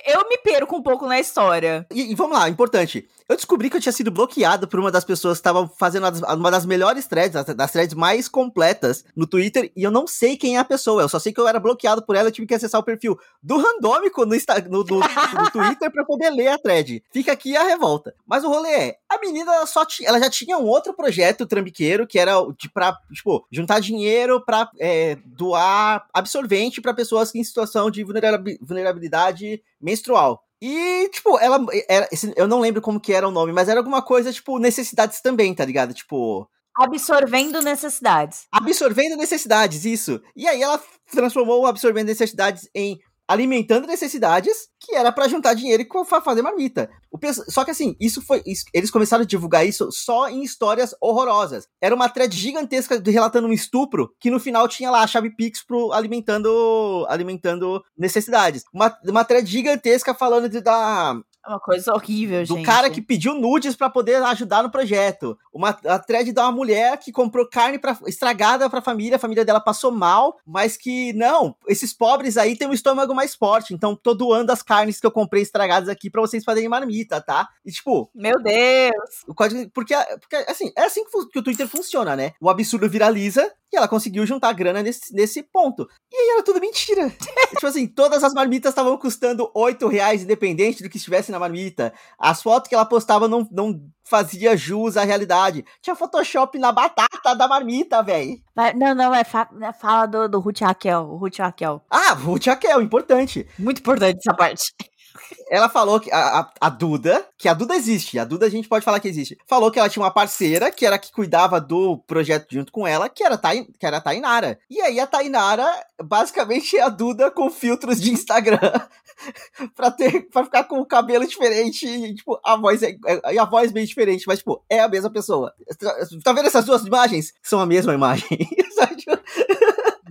eu me perco um pouco na história. E, e, vamos lá, importante. Eu descobri que eu tinha sido bloqueado por uma das pessoas que estava fazendo uma das melhores threads, das threads mais completas no Twitter, e eu não sei quem é a pessoa. Eu só sei que eu era bloqueado por ela, eu tive que acessar o perfil do Randômico no, no, no, no Twitter para poder ler a thread. Fica aqui a revolta. Mas o rolê é, a menina só ela já tinha um outro projeto trambiqueiro, que era de pra, tipo, juntar dinheiro pra é, doar absorvente para pessoas em situação de vulnerabilidade menstrual. E, tipo, ela. Era, eu não lembro como que era o nome, mas era alguma coisa, tipo, necessidades também, tá ligado? Tipo. Absorvendo necessidades. Absorvendo necessidades, isso. E aí ela transformou o absorvendo necessidades em alimentando necessidades, que era para juntar dinheiro e fazer marmita. O, só que assim, isso foi. Eles começaram a divulgar isso só em histórias horrorosas. Era uma thread gigantesca de, relatando um estupro que no final tinha lá a chave Pix pro alimentando, alimentando necessidades. Uma, uma thread gigantesca falando de, da, é uma coisa horrível, gente. Do cara que pediu nudes para poder ajudar no projeto. Uma a thread da uma mulher que comprou carne pra, estragada pra família, a família dela passou mal, mas que, não, esses pobres aí têm um estômago mais forte, então tô doando as carnes que eu comprei estragadas aqui para vocês fazerem marmita, tá? E tipo... Meu Deus! O código... Porque, porque assim, é assim que, que o Twitter funciona, né? O absurdo viraliza e ela conseguiu juntar grana nesse, nesse ponto. E aí era tudo mentira. tipo assim, todas as marmitas estavam custando 8 reais, independente do que estivesse na marmita. As fotos que ela postava não, não fazia jus à realidade. Tinha Photoshop na batata da marmita, velho. Não, não, é fa é fala do, do Ruth Raquel. Ruth Raquel. Ah, Ruth Raquel, importante. Muito importante essa parte ela falou que a, a, a, Duda, que a Duda existe, a Duda a gente pode falar que existe, falou que ela tinha uma parceira que era que cuidava do projeto junto com ela, que era, Tain, que era a Tainara. E aí a Tainara, basicamente, é a Duda com filtros de Instagram pra, ter, pra ficar com o cabelo diferente e, tipo, a voz é, é, a voz bem diferente, mas, tipo, é a mesma pessoa. Tá vendo essas duas imagens? São a mesma imagem.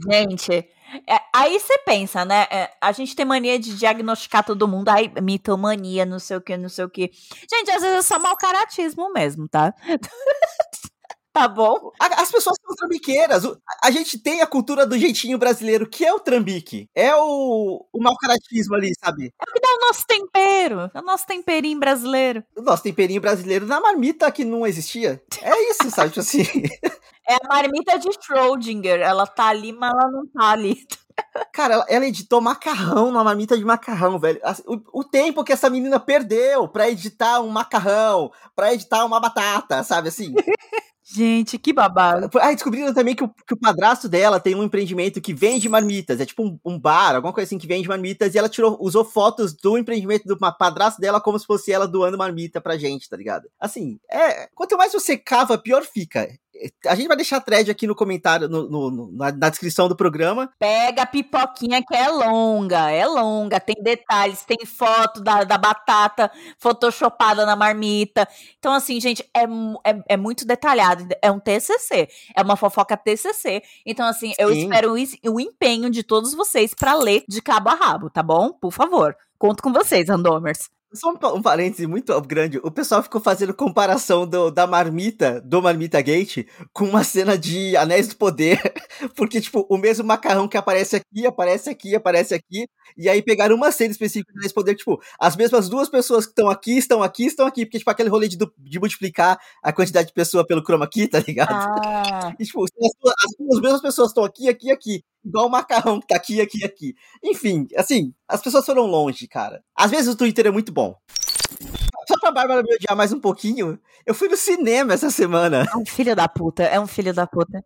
Gente, é, aí você pensa, né? É, a gente tem mania de diagnosticar todo mundo, aí mitomania, não sei o que, não sei o que. Gente, às vezes é só mau caratismo mesmo, tá? tá bom? As pessoas são trambiqueiras. A gente tem a cultura do jeitinho brasileiro, que é o trambique. É o, o mau caratismo ali, sabe? É o que dá o nosso tempero. É o nosso temperinho brasileiro. O nosso temperinho brasileiro na marmita que não existia. É isso, sabe? Tipo assim. É a marmita de Schrödinger. Ela tá ali, mas ela não tá ali. Cara, ela, ela, editou macarrão na marmita de macarrão, velho. O, o, tempo que essa menina perdeu pra editar um macarrão, pra editar uma batata, sabe assim? Gente, que babado. Ah, descobriram também que o, que o padrasto dela tem um empreendimento que vende marmitas. É tipo um, um, bar, alguma coisa assim que vende marmitas. E ela tirou, usou fotos do empreendimento do padrasto dela como se fosse ela doando marmita pra gente, tá ligado? Assim, é. Quanto mais você cava, pior fica. A gente vai deixar a thread aqui no comentário, no, no, na, na, descrição do programa. Pega a pipoquinha que é longa, é longa, tem detalhes, tem foto da, da batata photoshopada na marmita. Então, assim, gente, é, é, é, muito detalhado. É um TCC, é uma fofoca TCC. Então, assim, eu Sim. espero o, o empenho de todos vocês para ler de cabo a rabo, tá bom? Por favor, conto com vocês, Andomers. Só um, um parêntese muito grande. O pessoal ficou fazendo comparação do, da marmita, do Marmita Gate, com uma cena de Anéis do Poder. Porque, tipo, o mesmo macarrão que aparece aqui, aparece aqui, aparece aqui. E aí pegaram uma cena específica de Anéis do Poder, tipo, as mesmas duas pessoas que estão aqui, estão aqui, estão aqui. Porque, tipo, aquele rolê de, de multiplicar a quantidade de pessoa pelo chroma key, tá ligado? Ah. E, tipo, as, as duas mesmas pessoas estão aqui, aqui, aqui. Igual o macarrão que tá aqui, aqui, aqui. Enfim, assim, as pessoas foram longe, cara. Às vezes o Twitter é muito bom. Só pra Bárbara me odiar mais um pouquinho, eu fui no cinema essa semana. É um filho da puta, é um filho da puta.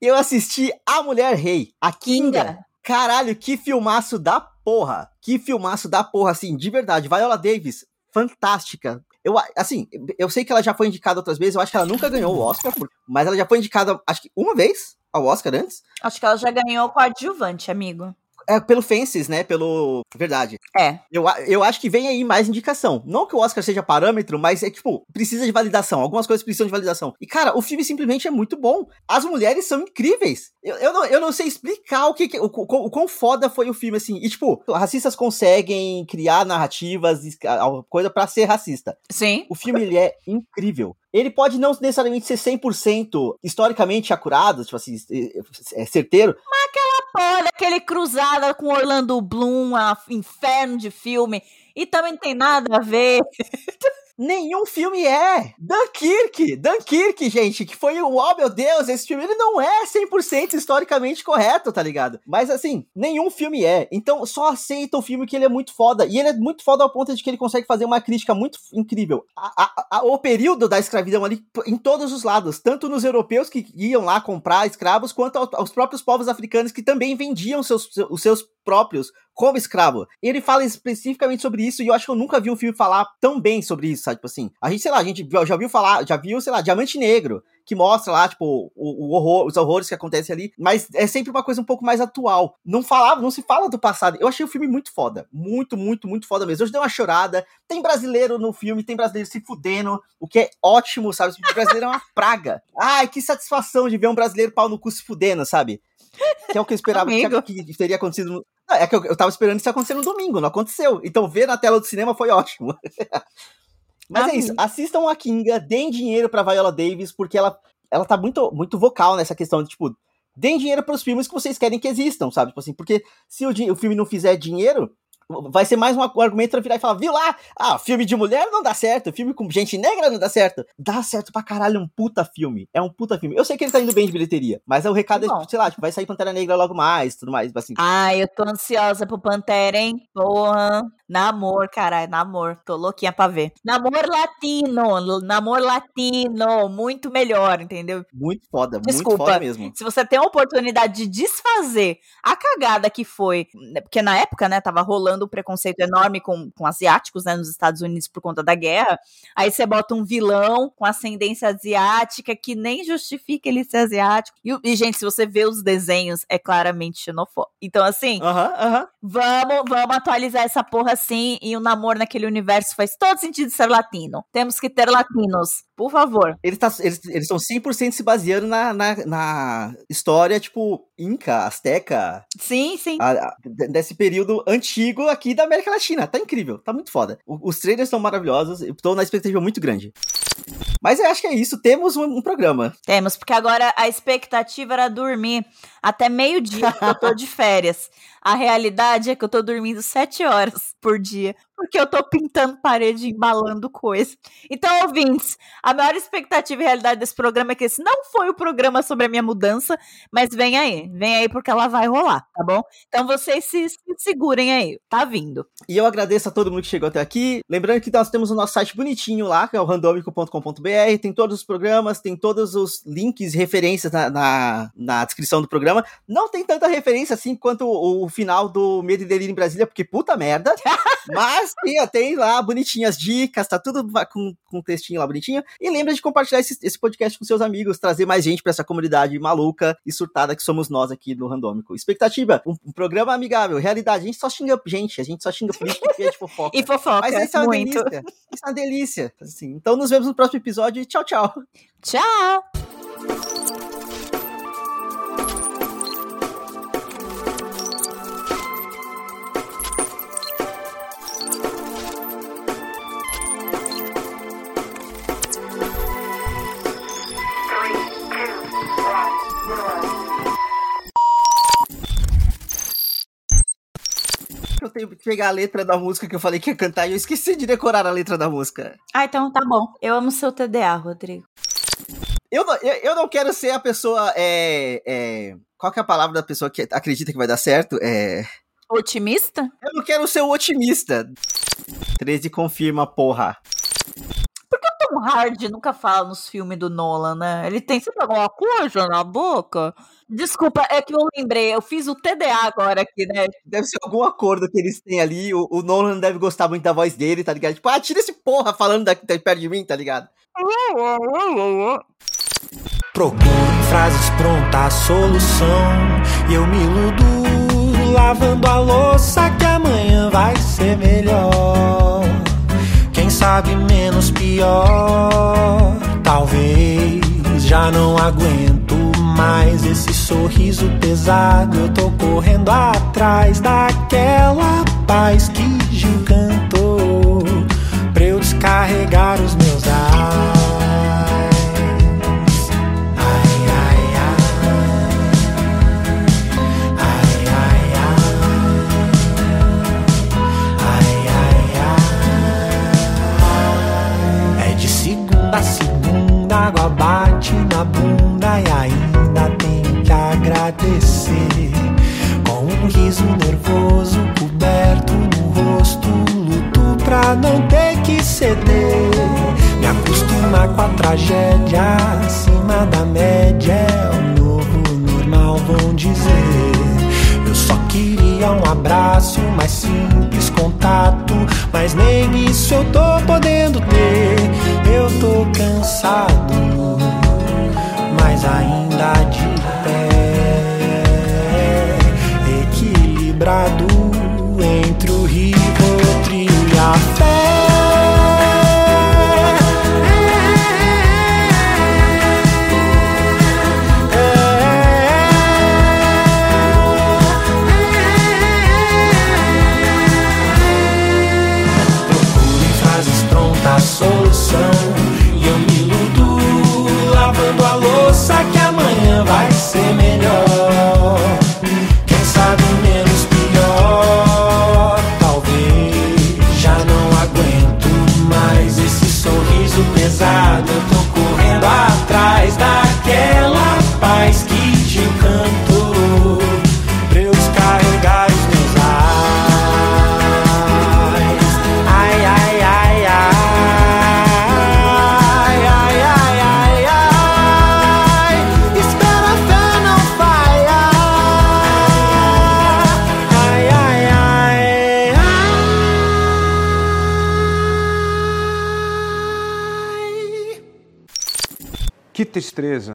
Eu assisti A Mulher Rei, a Kinga. Kinga. Caralho, que filmaço da porra. Que filmaço da porra, assim, de verdade. Viola Davis, fantástica. Eu, assim, eu sei que ela já foi indicada outras vezes, eu acho que ela nunca ganhou o Oscar, mas ela já foi indicada, acho que uma vez ao Oscar antes. Acho que ela já ganhou com adjuvante, amigo. É, pelo Fences, né? Pelo. Verdade. É. Eu, eu acho que vem aí mais indicação. Não que o Oscar seja parâmetro, mas é tipo, precisa de validação. Algumas coisas precisam de validação. E, cara, o filme simplesmente é muito bom. As mulheres são incríveis. Eu, eu, não, eu não sei explicar o que, o, o, o quão foda foi o filme, assim. E, tipo, racistas conseguem criar narrativas, coisa pra ser racista. Sim. O filme, ele é incrível. Ele pode não necessariamente ser 100% historicamente acurado, tipo assim, é, é certeiro, Olha aquele cruzada com Orlando Bloom, a inferno de filme. E também não tem nada a ver. Nenhum filme é. Dunkirk, Dunkirk, gente, que foi o, oh meu Deus, esse filme ele não é 100% historicamente correto, tá ligado? Mas assim, nenhum filme é. Então só aceita o filme que ele é muito foda. E ele é muito foda ao ponto de que ele consegue fazer uma crítica muito incrível. A- a- a- o período da escravidão ali, em todos os lados, tanto nos europeus que iam lá comprar escravos, quanto ao- aos próprios povos africanos que também vendiam seus, os seus próprios como escravo. Ele fala especificamente sobre isso e eu acho que eu nunca vi um filme falar tão bem sobre isso, sabe? Tipo assim, a gente, sei lá, a gente já viu falar, já viu, sei lá, Diamante Negro, que mostra lá, tipo, o, o horror, os horrores que acontecem ali, mas é sempre uma coisa um pouco mais atual. Não falava, não se fala do passado. Eu achei o filme muito foda. Muito, muito, muito foda mesmo. Hoje deu uma chorada. Tem brasileiro no filme, tem brasileiro se fudendo, o que é ótimo, sabe? O brasileiro é uma praga. Ai, que satisfação de ver um brasileiro pau no cu se fudendo, sabe? Que é o que eu esperava que, que teria acontecido. É que eu, eu tava esperando isso acontecer no domingo, não aconteceu. Então ver na tela do cinema foi ótimo. Mas é Amigo. isso, assistam a Kinga, deem dinheiro pra Viola Davis, porque ela, ela tá muito, muito vocal nessa questão de, tipo, deem dinheiro pros filmes que vocês querem que existam, sabe? Tipo assim, porque se o, o filme não fizer dinheiro, vai ser mais um argumento pra virar e falar, viu lá? Ah, filme de mulher não dá certo, filme com gente negra não dá certo. Dá certo pra caralho, é um puta filme. É um puta filme. Eu sei que ele tá indo bem de bilheteria, mas o recado é, Bom. tipo, sei lá, tipo, vai sair Pantera Negra logo mais, tudo mais, assim. Ai, eu tô ansiosa pro Pantera, hein? Porra. Namor, caralho, namor. Tô louquinha pra ver. Namor latino, namor latino. Muito melhor, entendeu? Muito foda, muito Desculpa. foda mesmo. Se você tem a oportunidade de desfazer a cagada que foi, né, porque na época, né, tava rolando um preconceito enorme com, com asiáticos, né, nos Estados Unidos por conta da guerra, aí você bota um vilão com ascendência asiática que nem justifica ele ser asiático. E, e, gente, se você vê os desenhos, é claramente xenofóbico. Então, assim, Aham, aham. Vamos, vamos atualizar essa porra assim e o namoro naquele universo faz todo sentido ser latino. Temos que ter latinos, por favor. Eles tá, eles estão 100% se baseando na, na, na história, tipo, Inca, Azteca, Sim, sim. a- a- desse período antigo aqui da América Latina. Tá incrível, tá muito foda. O- os trailers estão maravilhosos, eu tô na expectativa muito grande. Mas eu acho que é isso, temos um, um programa. Temos, porque agora a expectativa era dormir até meio-dia, porque eu tô de férias. A realidade é que eu tô dormindo sete horas por dia, porque eu tô pintando parede embalando coisa. Então, ouvintes, a maior expectativa e realidade desse programa é que esse não foi o programa sobre a minha mudança, mas vem aí, vem aí porque ela vai rolar, tá bom? Então vocês se, se segurem aí, tá vindo. E eu agradeço a todo mundo que chegou até aqui. Lembrando que nós temos o nosso site bonitinho lá, que é o randomico.com.br. Tem todos os programas, tem todos os links e referências na, na, na descrição do programa. Não tem tanta referência assim quanto o, o final do Medo e Delírio em Brasília, porque puta merda. Mas tem, tem lá bonitinhas dicas, tá tudo com, com textinho lá bonitinho. E lembra de compartilhar esse, esse podcast com seus amigos, trazer mais gente pra essa comunidade maluca e surtada que somos nós aqui no Randômico. Expectativa, um, um programa amigável. Realidade, a gente só xinga gente, a gente só xinga política e é de fofoca. E fofoca, Mas isso é uma muito. delícia. Isso é uma delícia. Assim. Então nos vemos no próximo episódio e tchau, tchau. Tchau! Eu tenho que pegar a letra da música que eu falei que ia cantar e eu esqueci de decorar a letra da música. Ah, então tá bom. Eu amo seu TDA, Rodrigo. Eu não, eu, eu não quero ser a pessoa. É, é, qual que é a palavra da pessoa que acredita que vai dar certo? É. Otimista? Eu não quero ser o otimista. 13 confirma, porra. Tom Hardy nunca fala nos filmes do Nolan, né? Ele tem sempre alguma coisa na boca. Desculpa, é que eu lembrei, eu fiz o TDA agora aqui, né? Deve ser algum acordo que eles têm ali. O, o Nolan deve gostar muito da voz dele, tá ligado? Tipo, ah, tira esse porra falando daqui, tá perto de mim, tá ligado? Procuro frases prontas a solução. E eu me iludo lavando a louça que amanhã vai ser melhor. Sabe menos pior. Talvez já não aguento mais esse sorriso pesado. Eu tô correndo atrás daquela paz que Gil cantou. Pra eu descarregar os meus de segunda água bate na bunda e ainda tem que agradecer. Com um riso nervoso coberto no rosto, luto pra não ter que ceder. Me acostumar com a tragédia acima da média é o novo normal, vão dizer. Só queria um abraço, mais simples contato, mas nem isso eu tô podendo ter. Eu tô cansado, mas ainda de pé, equilibrado prontas tristeza.